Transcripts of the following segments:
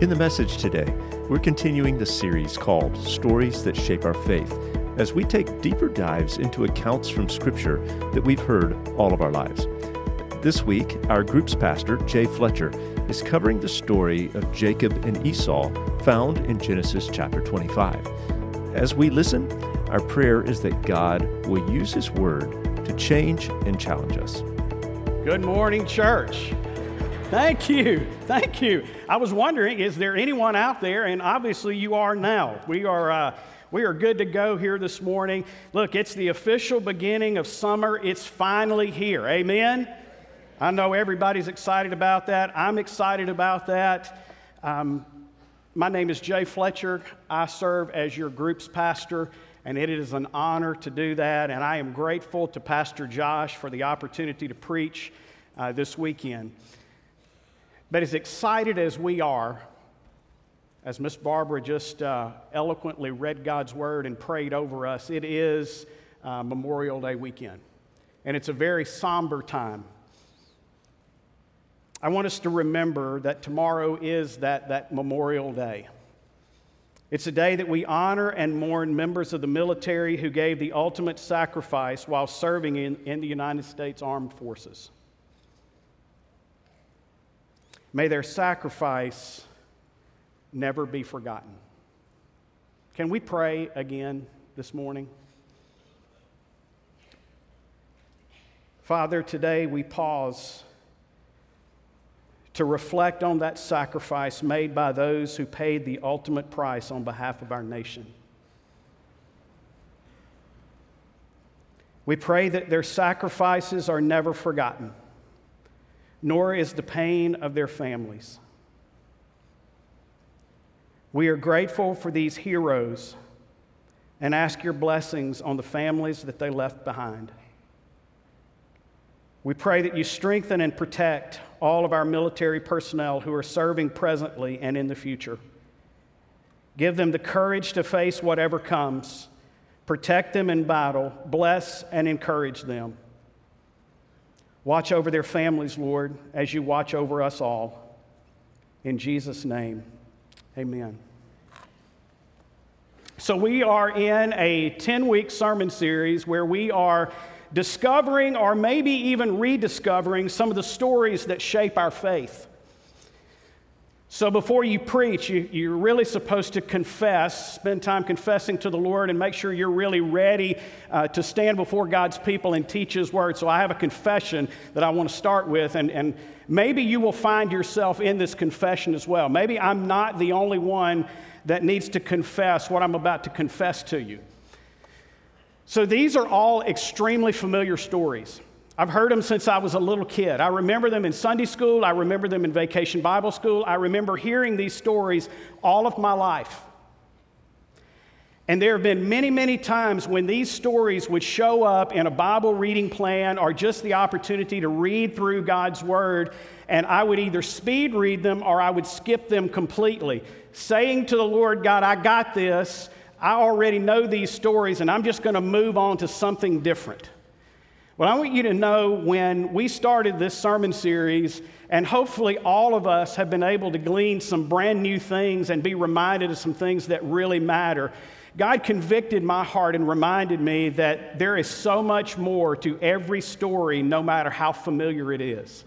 In the message today, we're continuing the series called Stories That Shape Our Faith as we take deeper dives into accounts from Scripture that we've heard all of our lives. This week, our group's pastor, Jay Fletcher, is covering the story of Jacob and Esau found in Genesis chapter 25. As we listen, our prayer is that God will use His Word to change and challenge us. Good morning, church. Thank you. Thank you. I was wondering, is there anyone out there? And obviously, you are now. We are. Uh, we are good to go here this morning. Look, it's the official beginning of summer. It's finally here. Amen? I know everybody's excited about that. I'm excited about that. Um, my name is Jay Fletcher. I serve as your group's pastor, and it is an honor to do that. And I am grateful to Pastor Josh for the opportunity to preach uh, this weekend. But as excited as we are, as Miss Barbara just uh, eloquently read God's word and prayed over us, it is uh, Memorial Day weekend. And it's a very somber time. I want us to remember that tomorrow is that, that Memorial Day. It's a day that we honor and mourn members of the military who gave the ultimate sacrifice while serving in, in the United States Armed Forces. May their sacrifice never be forgotten. Can we pray again this morning? Father, today we pause to reflect on that sacrifice made by those who paid the ultimate price on behalf of our nation. We pray that their sacrifices are never forgotten nor is the pain of their families. We are grateful for these heroes and ask your blessings on the families that they left behind. We pray that you strengthen and protect all of our military personnel who are serving presently and in the future. Give them the courage to face whatever comes. Protect them in battle. Bless and encourage them. Watch over their families, Lord, as you watch over us all. In Jesus' name, amen. So, we are in a 10 week sermon series where we are discovering or maybe even rediscovering some of the stories that shape our faith. So, before you preach, you, are really supposed to confess, spend time confessing to the Lord, and make sure you're really ready uh, to stand before God's people and teach His word. So, I have a confession that I want to start with, and, and maybe you will find yourself in this confession as well. Maybe I'm not the only one that needs to confess what I'm about to confess to you. So, these are all extremely familiar stories. I've heard them since I was a little kid. I remember them in Sunday school. I remember them in vacation Bible school. I remember hearing these stories all of my life. And there have been many, many times when these stories would show up in a Bible reading plan or just the opportunity to read through God's Word, and I would either speed read them or I would skip them completely, saying to the Lord, God, I got this. I already know these stories, and I'm just going to move on to something different. Well, I want you to know when we started this sermon series, and hopefully all of us have been able to glean some brand new things and be reminded of some things that really matter. God convicted my heart and reminded me that there is so much more to every story, no matter how familiar it is.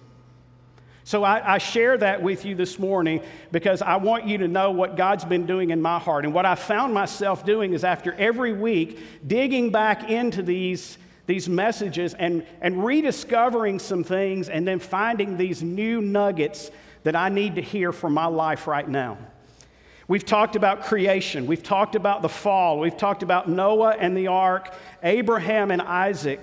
So I, I, share that with you this morning because I want you to know what God's been doing in my heart. And what I found myself doing is after every week, digging back into these these messages and, and rediscovering some things and then finding these new nuggets that I need to hear for my life right now. We've talked about creation. We've talked about the fall. We've talked about Noah and the ark, Abraham and Isaac.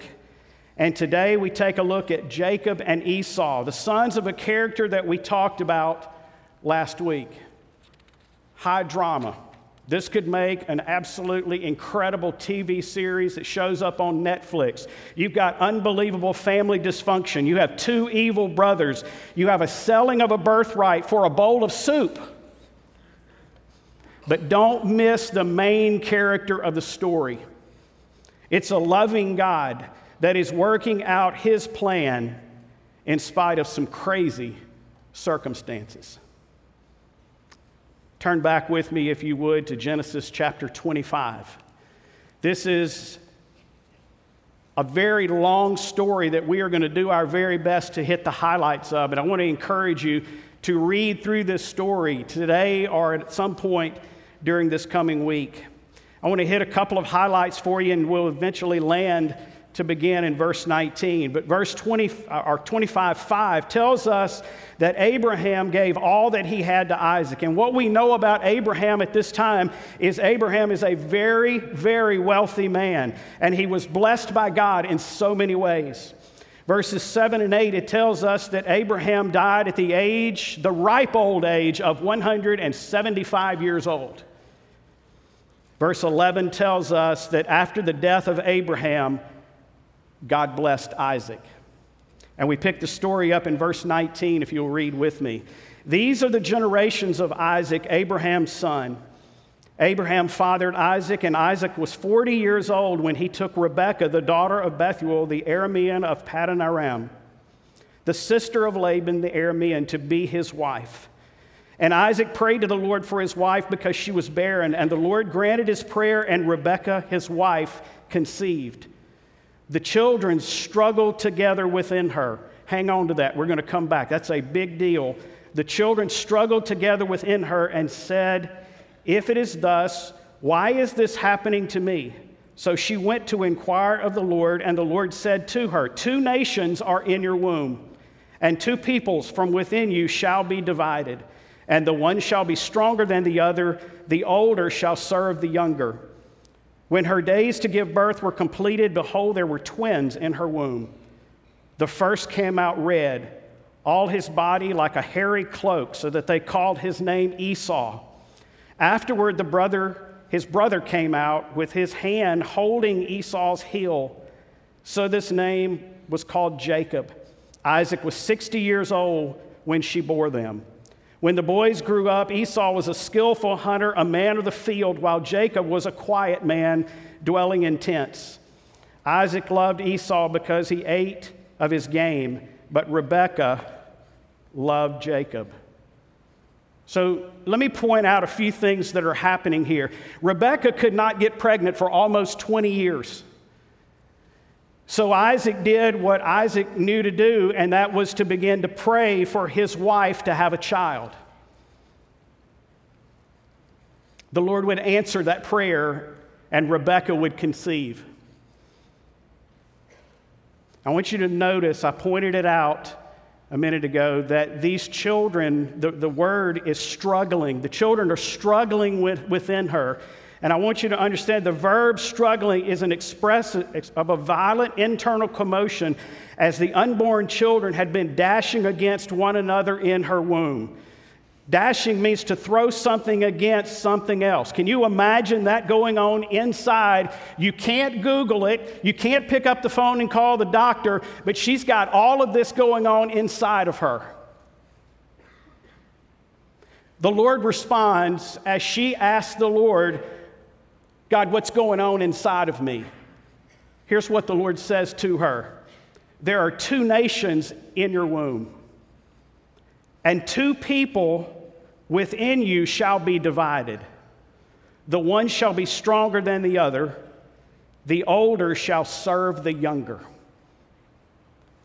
And today we take a look at Jacob and Esau, the sons of a character that we talked about last week. High drama, this could make an absolutely incredible TV series that shows up on Netflix. You've got unbelievable family dysfunction. You have two evil brothers. You have a selling of a birthright for a bowl of soup. But don't miss the main character of the story. It's a loving God that is working out his plan in spite of some crazy circumstances. Turn back with me, if you would, to Genesis chapter 25. This is a very long story that we are going to do our very best to hit the highlights of. And I want to encourage you to read through this story today or at some point during this coming week. I want to hit a couple of highlights for you, and we'll eventually land to begin in verse 19. But verse 20 or 25 5 tells us that Abraham gave all that he had to Isaac. And what we know about Abraham at this time is Abraham is a very, very wealthy man, and he was blessed by God in so many ways. Verses 7 and 8, it tells us that Abraham died at the age, the ripe old age of 175 years old. Verse 11 tells us that after the death of Abraham, God blessed Isaac. And we pick the story up in verse 19, if you'll read with me. These are the generations of Isaac, Abraham's son. Abraham fathered Isaac, and Isaac was 40 years old when he took Rebekah, the daughter of Bethuel, the Aramean of Paddan Aram, the sister of Laban the Aramean, to be his wife. And Isaac prayed to the Lord for his wife because she was barren, and the Lord granted his prayer, and Rebekah, his wife, conceived. The children struggled together within her. Hang on to that. We're going to come back. That's a big deal. The children struggled together within her and said, If it is thus, why is this happening to me? So she went to inquire of the Lord, and the Lord said to her, Two nations are in your womb, and two peoples from within you shall be divided, and the one shall be stronger than the other, the older shall serve the younger. When her days to give birth were completed, behold, there were twins in her womb. The first came out red, all his body like a hairy cloak, so that they called his name Esau. Afterward, the brother, his brother came out with his hand holding Esau's heel. So this name was called Jacob. Isaac was 60 years old when she bore them. When the boys grew up, Esau was a skillful hunter, a man of the field, while Jacob was a quiet man dwelling in tents. Isaac loved Esau because he ate of his game, but Rebekah loved Jacob. So let me point out a few things that are happening here. Rebekah could not get pregnant for almost 20 years. So Isaac did what Isaac knew to do, and that was to begin to pray for his wife to have a child. The Lord would answer that prayer, and Rebekah would conceive. I want you to notice, I pointed it out a minute ago, that these children, the, the word is struggling. The children are struggling with, within her. And I want you to understand the verb struggling is an express of a violent internal commotion as the unborn children had been dashing against one another in her womb. Dashing means to throw something against something else. Can you imagine that going on inside? You can't Google it, you can't pick up the phone and call the doctor, but she's got all of this going on inside of her. The Lord responds as she asks the Lord, God, what's going on inside of me? Here's what the Lord says to her There are two nations in your womb, and two people within you shall be divided. The one shall be stronger than the other, the older shall serve the younger.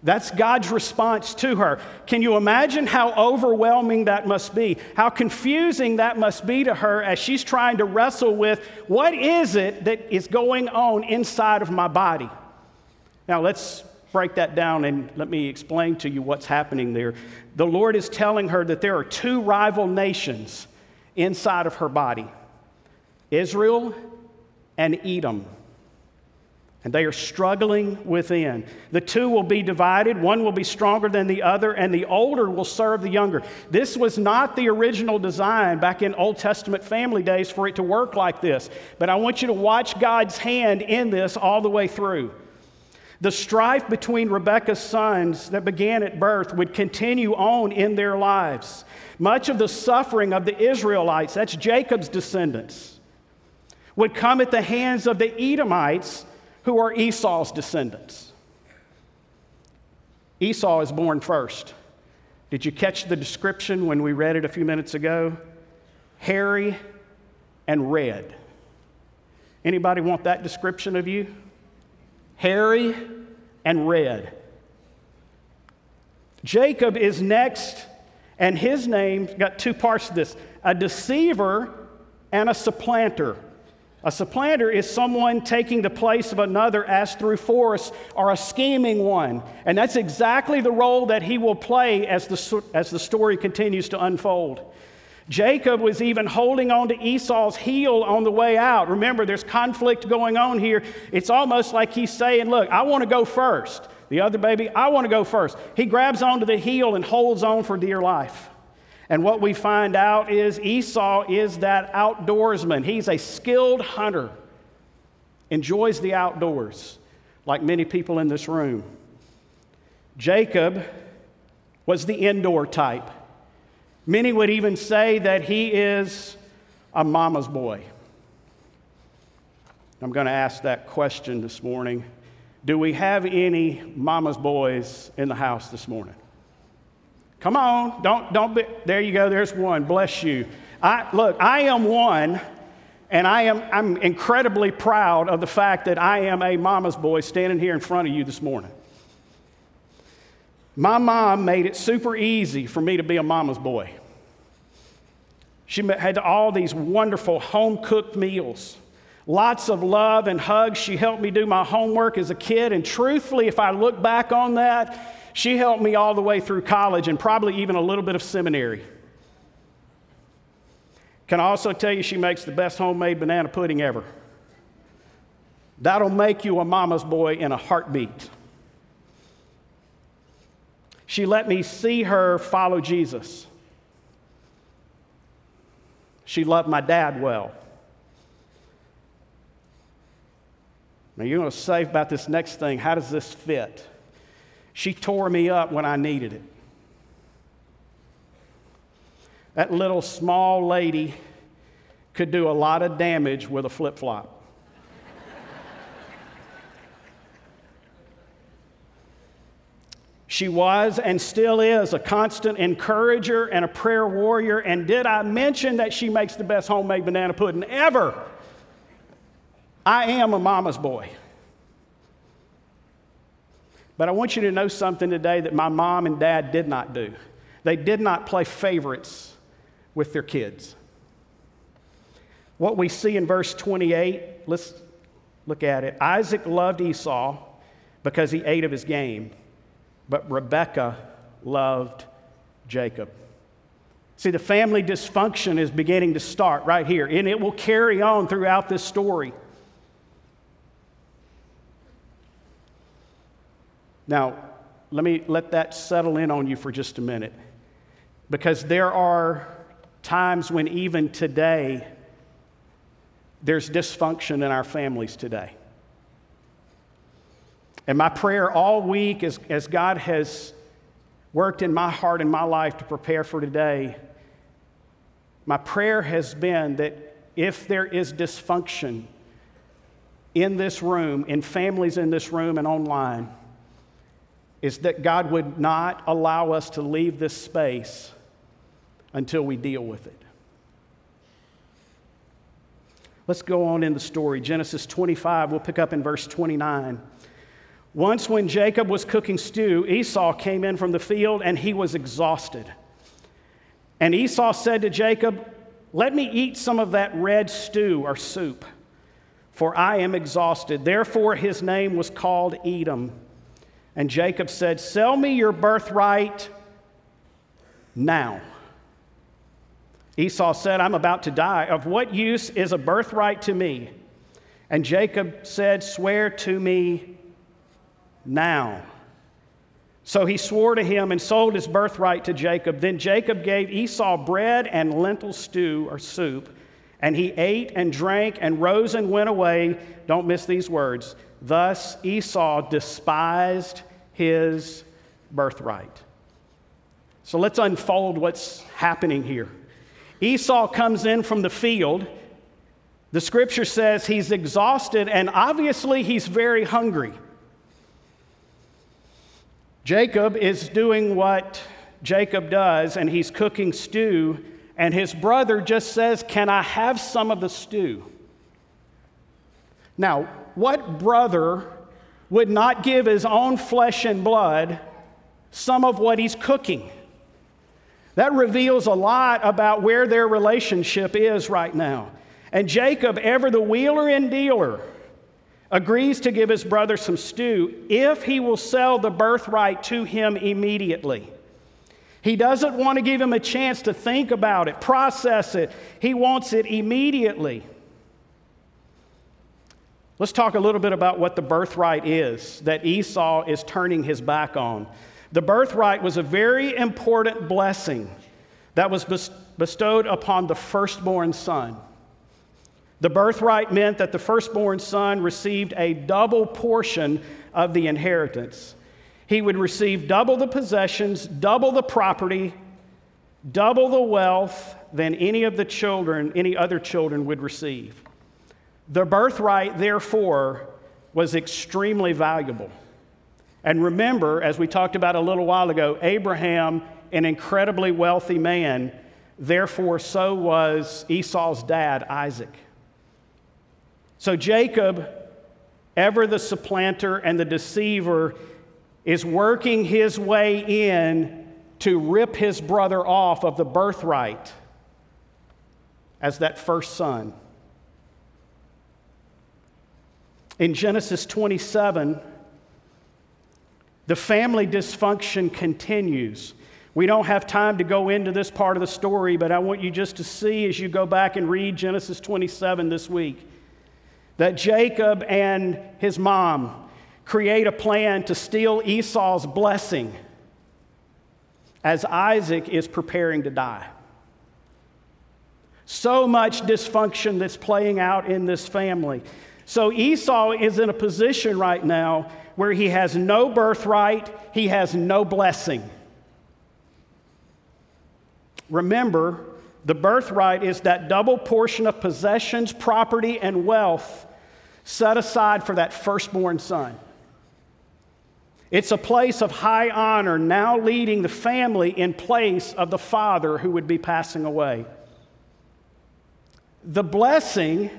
That's God's response to her. Can you imagine how overwhelming that must be? How confusing that must be to her as she's trying to wrestle with what is it that is going on inside of my body? Now, let's break that down and let me explain to you what's happening there. The Lord is telling her that there are two rival nations inside of her body Israel and Edom and they are struggling within. The two will be divided, one will be stronger than the other, and the older will serve the younger. This was not the original design back in Old Testament family days for it to work like this, but I want you to watch God's hand in this all the way through. The strife between Rebekah's sons that began at birth would continue on in their lives. Much of the suffering of the Israelites, that's Jacob's descendants, would come at the hands of the Edomites who are Esau's descendants. Esau is born first. Did you catch the description when we read it a few minutes ago? hairy, and red. Anybody want that description of you? Hairy and red. Jacob is next, and his name got two parts to this a deceiver and a supplanter. A supplanter is someone taking the place of another as through force or a scheming one. And that's exactly the role that he will play as the, as the story continues to unfold. Jacob was even holding on to Esau's heel on the way out. Remember, there's conflict going on here. It's almost like he's saying, Look, I want to go first. The other baby, I want to go first. He grabs onto the heel and holds on for dear life. And what we find out is Esau is that outdoorsman. He's a skilled hunter, enjoys the outdoors, like many people in this room. Jacob was the indoor type. Many would even say that he is a mama's boy. I'm going to ask that question this morning. Do we have any mama's boys in the house this morning? Come on, don't, don't be, there you go, there's one, bless you. I, look, I am one, and I am, I'm incredibly proud of the fact that I am a mama's boy standing here in front of you this morning. My mom made it super easy for me to be a mama's boy. She had all these wonderful home cooked meals, lots of love and hugs. She helped me do my homework as a kid, and truthfully, if I look back on that, she helped me all the way through college and probably even a little bit of seminary. Can I also tell you she makes the best homemade banana pudding ever? That'll make you a mama's boy in a heartbeat. She let me see her follow Jesus. She loved my dad well. Now, you're going to say about this next thing how does this fit? She tore me up when I needed it. That little small lady could do a lot of damage with a flip flop. She was and still is a constant encourager and a prayer warrior. And did I mention that she makes the best homemade banana pudding ever? I am a mama's boy. But I want you to know something today that my mom and dad did not do. They did not play favorites with their kids. What we see in verse 28, let's look at it. Isaac loved Esau because he ate of his game, but Rebekah loved Jacob. See, the family dysfunction is beginning to start right here, and it will carry on throughout this story. Now, let me let that settle in on you for just a minute. Because there are times when even today, there's dysfunction in our families today. And my prayer all week, as, as God has worked in my heart and my life to prepare for today, my prayer has been that if there is dysfunction in this room, in families in this room and online, is that God would not allow us to leave this space until we deal with it. Let's go on in the story. Genesis 25, we'll pick up in verse 29. Once, when Jacob was cooking stew, Esau came in from the field and he was exhausted. And Esau said to Jacob, Let me eat some of that red stew or soup, for I am exhausted. Therefore, his name was called Edom. And Jacob said, Sell me your birthright now. Esau said, I'm about to die. Of what use is a birthright to me? And Jacob said, Swear to me now. So he swore to him and sold his birthright to Jacob. Then Jacob gave Esau bread and lentil stew or soup, and he ate and drank and rose and went away. Don't miss these words Thus Esau despised his birthright. So let's unfold what's happening here. Esau comes in from the field. The scripture says he's exhausted and obviously he's very hungry. Jacob is doing what Jacob does and he's cooking stew and his brother just says, Can I have some of the stew? Now, what brother would not give his own flesh and blood some of what he's cooking? That reveals a lot about where their relationship is right now. And Jacob, ever the wheeler and dealer, agrees to give his brother some stew if he will sell the birthright to him immediately. He doesn't want to give him a chance to think about it, process it. He wants it immediately. Let's talk a little bit about what the birthright is that Esau is turning his back on. The birthright was a very important blessing that was bestowed upon the firstborn son. The birthright meant that the firstborn son received a double portion of the inheritance. He would receive double the possessions, double the property, double the wealth than any of the children, any other children would receive. The birthright, therefore, was extremely valuable. And remember, as we talked about a little while ago, Abraham, an incredibly wealthy man, therefore, so was Esau's dad, Isaac. So Jacob, ever the supplanter and the deceiver, is working his way in to rip his brother off of the birthright as that first son. In Genesis 27, the family dysfunction continues. We don't have time to go into this part of the story, but I want you just to see as you go back and read Genesis 27 this week that Jacob and his mom create a plan to steal Esau's blessing as Isaac is preparing to die. So much dysfunction that's playing out in this family. So Esau is in a position right now where he has no birthright, he has no blessing. Remember, the birthright is that double portion of possessions, property, and wealth set aside for that firstborn son. It's a place of high honor, now leading the family in place of the father who would be passing away. The blessing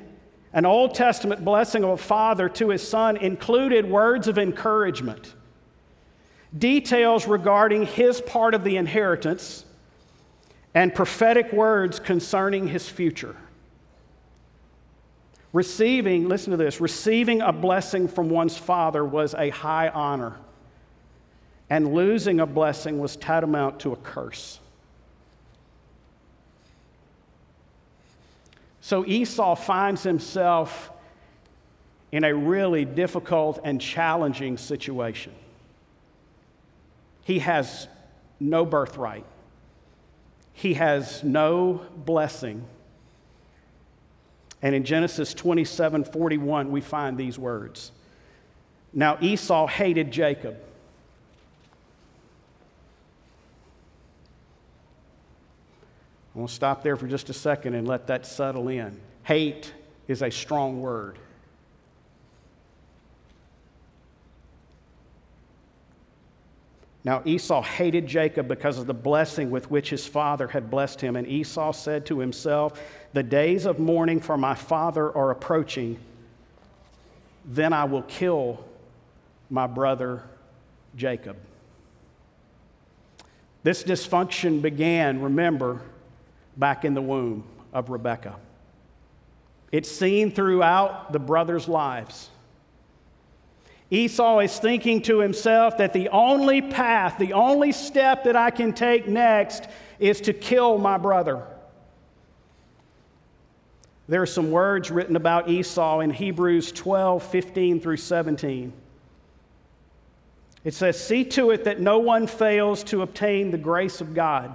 an Old Testament blessing of a father to his son included words of encouragement, details regarding his part of the inheritance, and prophetic words concerning his future. Receiving, listen to this, receiving a blessing from one's father was a high honor, and losing a blessing was tantamount to a curse. So Esau finds himself in a really difficult and challenging situation. He has no birthright, he has no blessing. And in Genesis 27 41, we find these words. Now Esau hated Jacob I want to stop there for just a second and let that settle in. Hate is a strong word. Now, Esau hated Jacob because of the blessing with which his father had blessed him. And Esau said to himself, The days of mourning for my father are approaching. Then I will kill my brother Jacob. This dysfunction began, remember, back in the womb of Rebekah. It's seen throughout the brothers' lives. Esau is thinking to himself that the only path, the only step that I can take next is to kill my brother. There are some words written about Esau in Hebrews 12 15 through 17. It says, See to it that no one fails to obtain the grace of God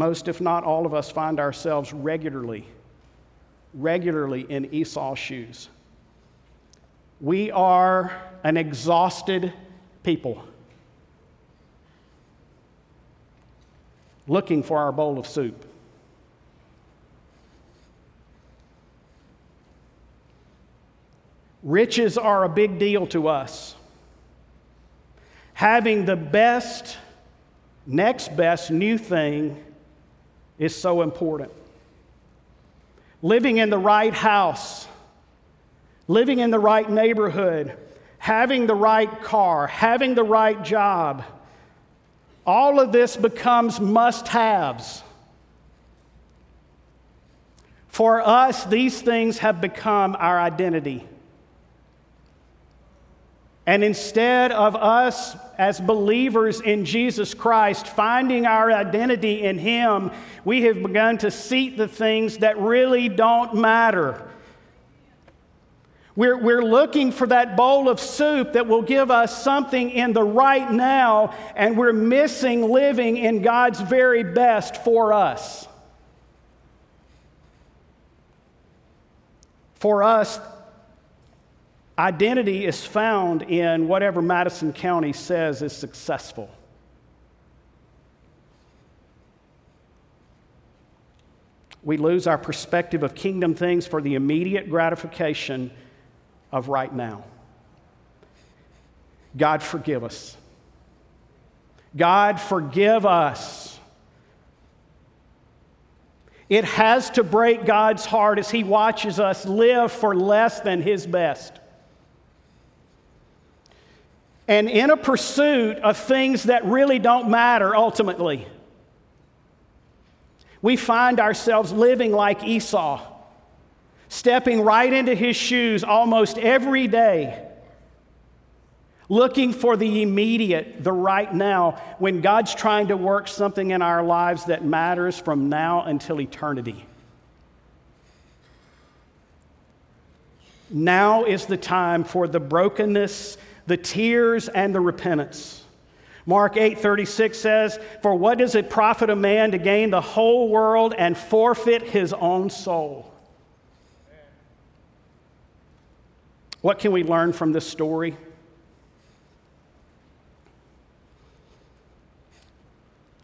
Most, if not all of us, find ourselves regularly, regularly in Esau's shoes. We are an exhausted people looking for our bowl of soup. Riches are a big deal to us. Having the best, next best new thing is so important. Living in the right house, living in the right neighborhood, having the right car, having the right job, all of this becomes must haves. For us, these things have become our identity. And instead of us as believers in Jesus Christ finding our identity in Him, we have begun to seek the things that really don't matter. We're, we're looking for that bowl of soup that will give us something in the right now, and we're missing living in God's very best for us. For us, Identity is found in whatever Madison County says is successful. We lose our perspective of kingdom things for the immediate gratification of right now. God, forgive us. God, forgive us. It has to break God's heart as He watches us live for less than His best and in a pursuit of things that really don't matter ultimately. We find ourselves living like Esau, stepping right into his shoes almost every day, looking for the immediate, the right now, when God's trying to work something in our lives that matters from now until eternity. Now is the time for the brokenness the tears and the repentance. Mark 8:36 says, "For what does it profit a man to gain the whole world and forfeit his own soul?" What can we learn from this story?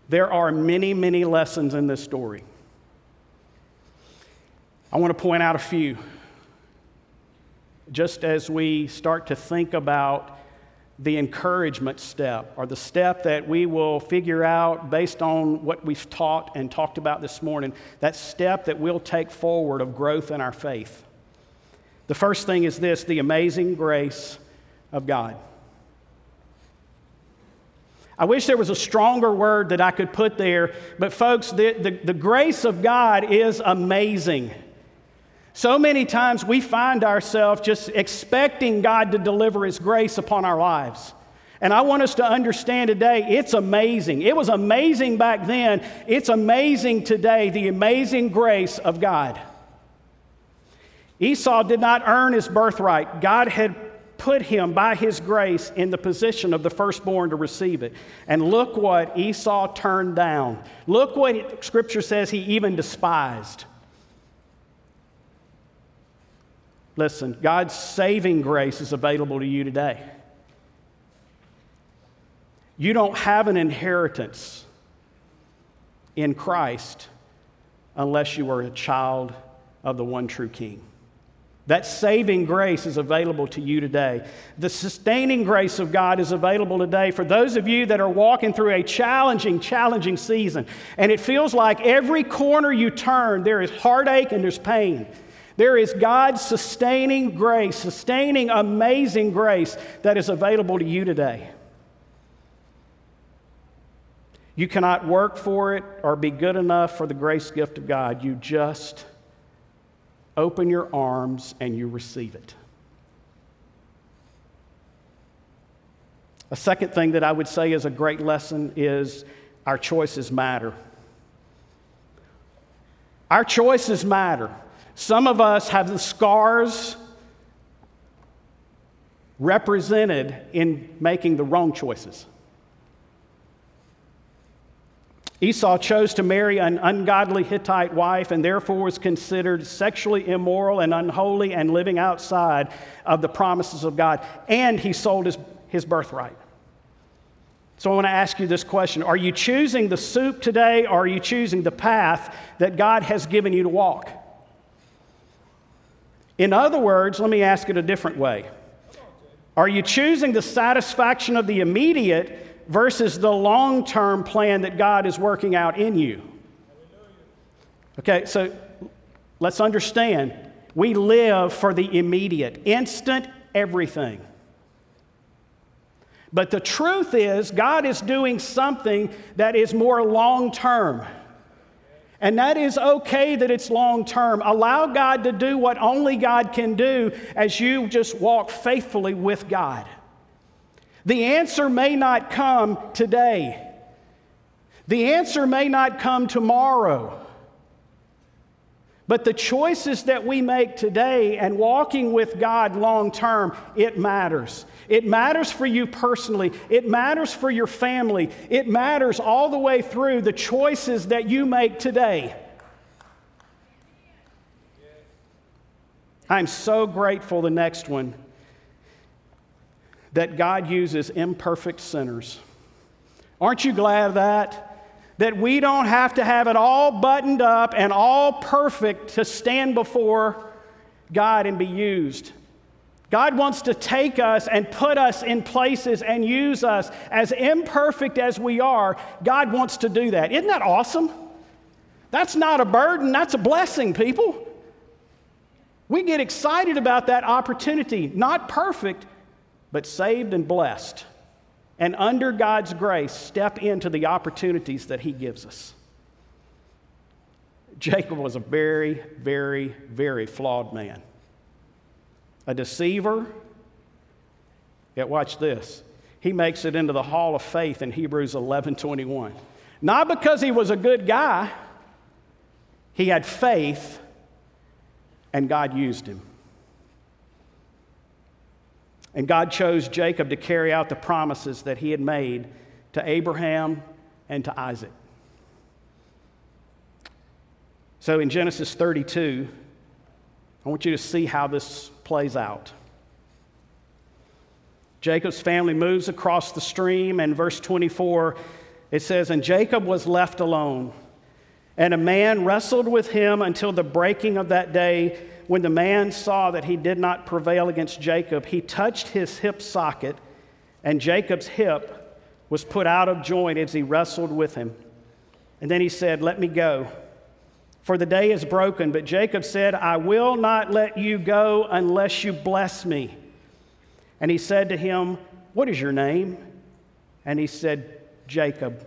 There are many, many lessons in this story. I want to point out a few just as we start to think about the encouragement step or the step that we will figure out based on what we've taught and talked about this morning, that step that we'll take forward of growth in our faith. The first thing is this the amazing grace of God. I wish there was a stronger word that I could put there, but folks, the, the, the grace of God is amazing. So many times we find ourselves just expecting God to deliver His grace upon our lives. And I want us to understand today, it's amazing. It was amazing back then. It's amazing today, the amazing grace of God. Esau did not earn his birthright. God had put him by his grace in the position of the firstborn to receive it. And look what Esau turned down. Look what Scripture says he even despised. Listen, God's saving grace is available to you today. You don't have an inheritance in Christ unless you are a child of the one true King. That saving grace is available to you today. The sustaining grace of God is available today for those of you that are walking through a challenging, challenging season. And it feels like every corner you turn, there is heartache and there's pain. There is God's sustaining grace, sustaining amazing grace that is available to you today. You cannot work for it or be good enough for the grace gift of God. You just open your arms and you receive it. A second thing that I would say is a great lesson is our choices matter. Our choices matter. Some of us have the scars represented in making the wrong choices. Esau chose to marry an ungodly Hittite wife and therefore was considered sexually immoral and unholy and living outside of the promises of God. And he sold his, his birthright. So I want to ask you this question Are you choosing the soup today or are you choosing the path that God has given you to walk? In other words, let me ask it a different way. Are you choosing the satisfaction of the immediate versus the long term plan that God is working out in you. Okay, so let's understand we live for the immediate, instant everything. But the truth is, God is doing something that is more long term. And that is okay that it's long term. Allow God to do what only God can do as you just walk faithfully with God. The answer may not come today. The answer may not come tomorrow. But the choices that we make today and walking with God long term, it matters. It matters for you personally. It matters for your family. It matters all the way through the choices that you make today. I'm so grateful, the next one that God uses imperfect sinners. Aren't you glad of that? That we don't have to have it all buttoned up and all perfect to stand before God and be used. God wants to take us and put us in places and use us as imperfect as we are. God wants to do that. Isn't that awesome? That's not a burden, that's a blessing, people. We get excited about that opportunity. Not perfect, but saved and blessed. And under God's grace, step into the opportunities that He gives us. Jacob was a very, very, very flawed man. A deceiver. Yet, watch this. He makes it into the hall of faith in Hebrews 11 21. Not because he was a good guy, he had faith, and God used him. And God chose Jacob to carry out the promises that he had made to Abraham and to Isaac. So in Genesis 32, I want you to see how this plays out. Jacob's family moves across the stream, and verse 24 it says, And Jacob was left alone, and a man wrestled with him until the breaking of that day when the man saw that he did not prevail against Jacob, he touched his hip socket, and Jacob's hip was put out of joint as he wrestled with him. And then he said, Let me go, for the day is broken. But Jacob said, I will not let you go unless you bless me. And he said to him, What is your name? And he said, Jacob.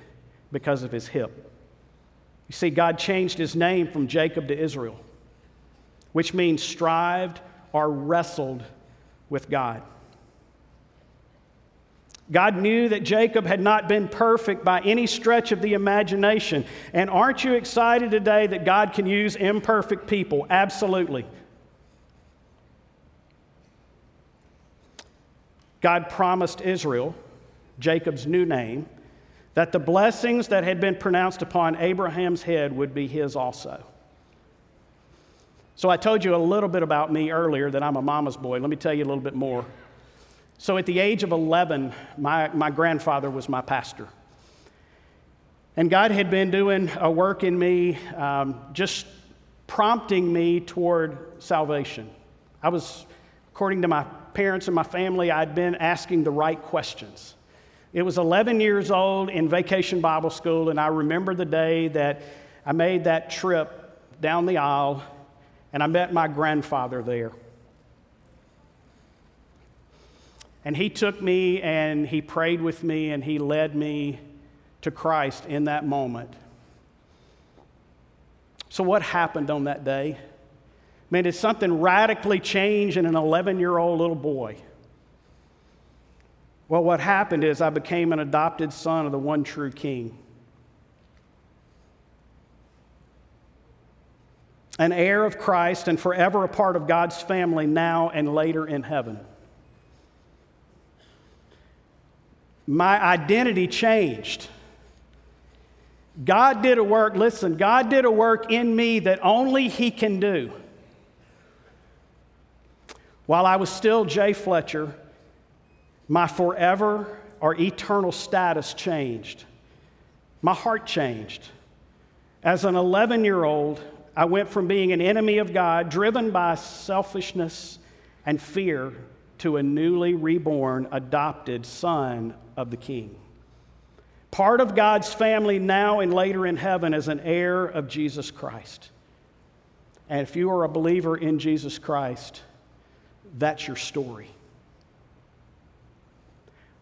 because of his hip. You see, God changed his name from Jacob to Israel, which means strived or wrestled with God. God knew that Jacob had not been perfect by any stretch of the imagination. And aren't you excited today that God can use imperfect people? Absolutely. God promised Israel, Jacob's new name, that the blessings that had been pronounced upon Abraham's head would be his also. So I told you a little bit about me earlier that I'm a mama's boy. Let me tell you a little bit more. So at the age of 11, my, my grandfather was my pastor. And God had been doing a work in me, um, just prompting me toward salvation. I was, according to my parents and my family, I'd been asking the right questions. It was 11 years old in vacation Bible school, and I remember the day that I made that trip down the aisle and I met my grandfather there. And he took me and he prayed with me and he led me to Christ in that moment. So, what happened on that day? Man, did something radically change in an 11 year old little boy? Well, what happened is I became an adopted son of the one true king. An heir of Christ and forever a part of God's family now and later in heaven. My identity changed. God did a work, listen, God did a work in me that only He can do. While I was still Jay Fletcher, my forever or eternal status changed. My heart changed. As an 11 year old, I went from being an enemy of God, driven by selfishness and fear, to a newly reborn, adopted son of the King. Part of God's family now and later in heaven as an heir of Jesus Christ. And if you are a believer in Jesus Christ, that's your story.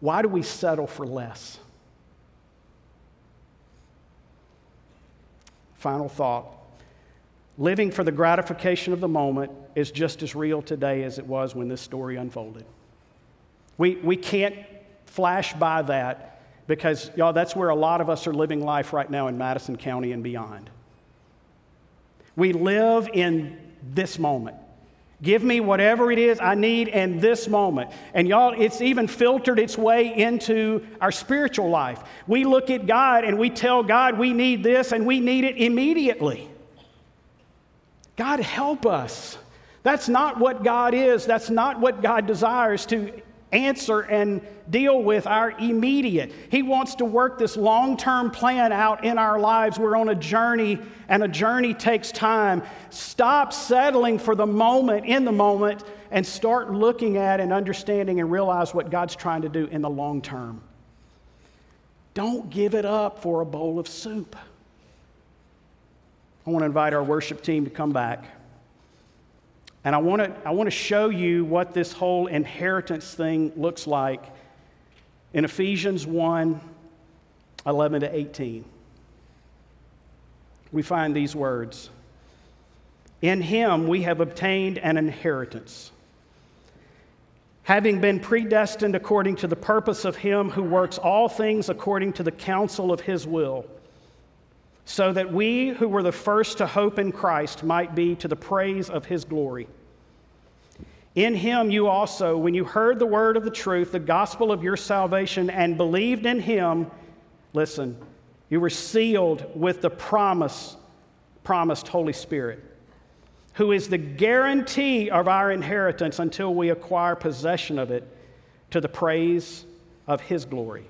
Why do we settle for less? Final thought. Living for the gratification of the moment is just as real today as it was when this story unfolded. We, we can't flash by that because, y'all, that's where a lot of us are living life right now in Madison County and beyond. We live in this moment. Give me whatever it is I need in this moment. And y'all, it's even filtered its way into our spiritual life. We look at God and we tell God we need this and we need it immediately. God, help us. That's not what God is. That's not what God desires to answer and deal with our immediate. He wants to work this long term plan out in our lives. We're on a journey, and a journey takes time. Stop settling for the moment in the moment and start looking at and understanding and realize what God's trying to do in the long term. Don't give it up for a bowl of soup. I want to invite our worship team to come back. And I want to, I want to show you what this whole inheritance thing looks like in Ephesians 1 11 to 18. We find these words In him we have obtained an inheritance, having been predestined according to the purpose of him who works all things according to the counsel of his will so that we who were the first to hope in Christ might be to the praise of his glory. In him you also, when you heard the word of the truth, the gospel of your salvation, and believed in him, listen, you were sealed with the promise, promised Holy Spirit, who is the guarantee of our inheritance until we acquire possession of it to the praise of his glory.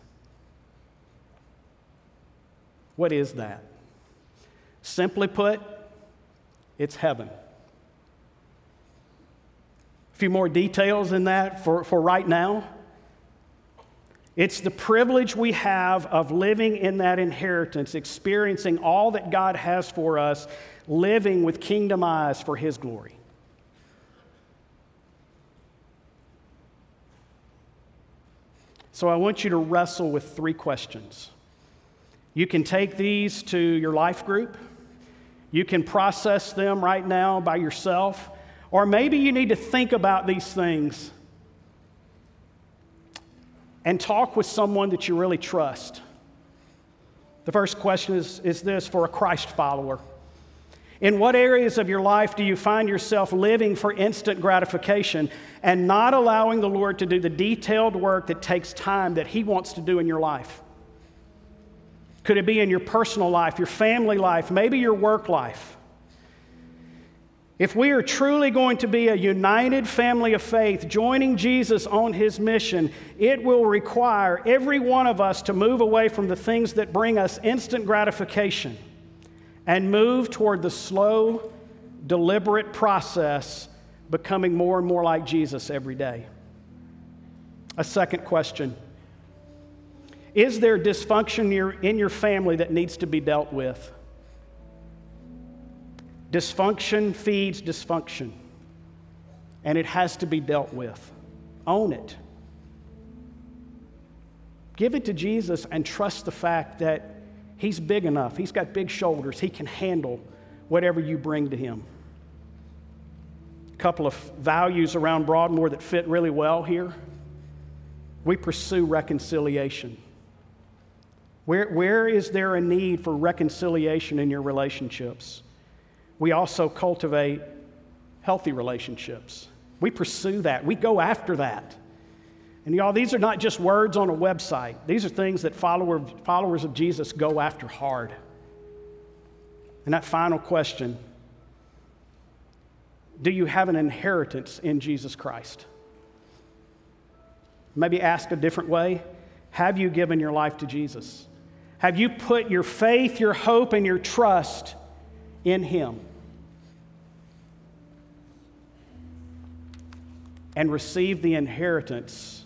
What is that? Simply put, it's heaven. A few more details in that for, for right now. It's the privilege we have of living in that inheritance, experiencing all that God has for us, living with kingdom eyes for His glory. So I want you to wrestle with three questions. You can take these to your life group. You can process them right now by yourself. Or maybe you need to think about these things and talk with someone that you really trust. The first question is, is this for a Christ follower. In what areas of your life do you find yourself living for instant gratification and not allowing the Lord to do the detailed work that takes time that He wants to do in your life? Could it be in your personal life, your family life, maybe your work life? If we are truly going to be a united family of faith, joining Jesus on his mission, it will require every one of us to move away from the things that bring us instant gratification and move toward the slow, deliberate process becoming more and more like Jesus every day. A second question Is there dysfunction in your family that needs to be dealt with? Dysfunction feeds dysfunction, and it has to be dealt with. Own it. Give it to Jesus and trust the fact that He's big enough, He's got big shoulders, He can handle whatever you bring to Him. A couple of values around Broadmoor that fit really well here. We pursue reconciliation. Where, where is there a need for reconciliation in your relationships? we also cultivate healthy relationships. We pursue that, we go after that. And y'all, these are not just words on a website, these are things that follower, followers of Jesus go after hard. And that final question do you have an inheritance in Jesus Christ? Maybe ask a different way. Have you given your life to Jesus? Have you put your faith, your hope, and your trust in Him? and receive the inheritance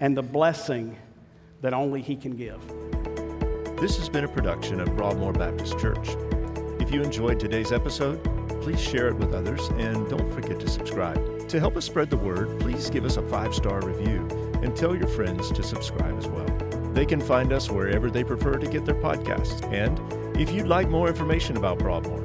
and the blessing that only He can give. This has been a production of Broadmoor Baptist Church. If you enjoyed today's episode, please share it with others and don't forget to subscribe. To help us spread the word, please give us a five star review and tell your friends to subscribe as well. They can find us wherever they prefer to get their podcasts. And if you'd like more information about Broadmoor,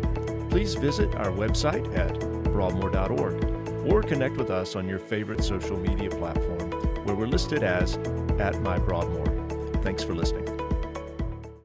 please visit our website at broadmoor.org or connect with us on your favorite social media platform where we're listed as at My Broadmoor. Thanks for listening.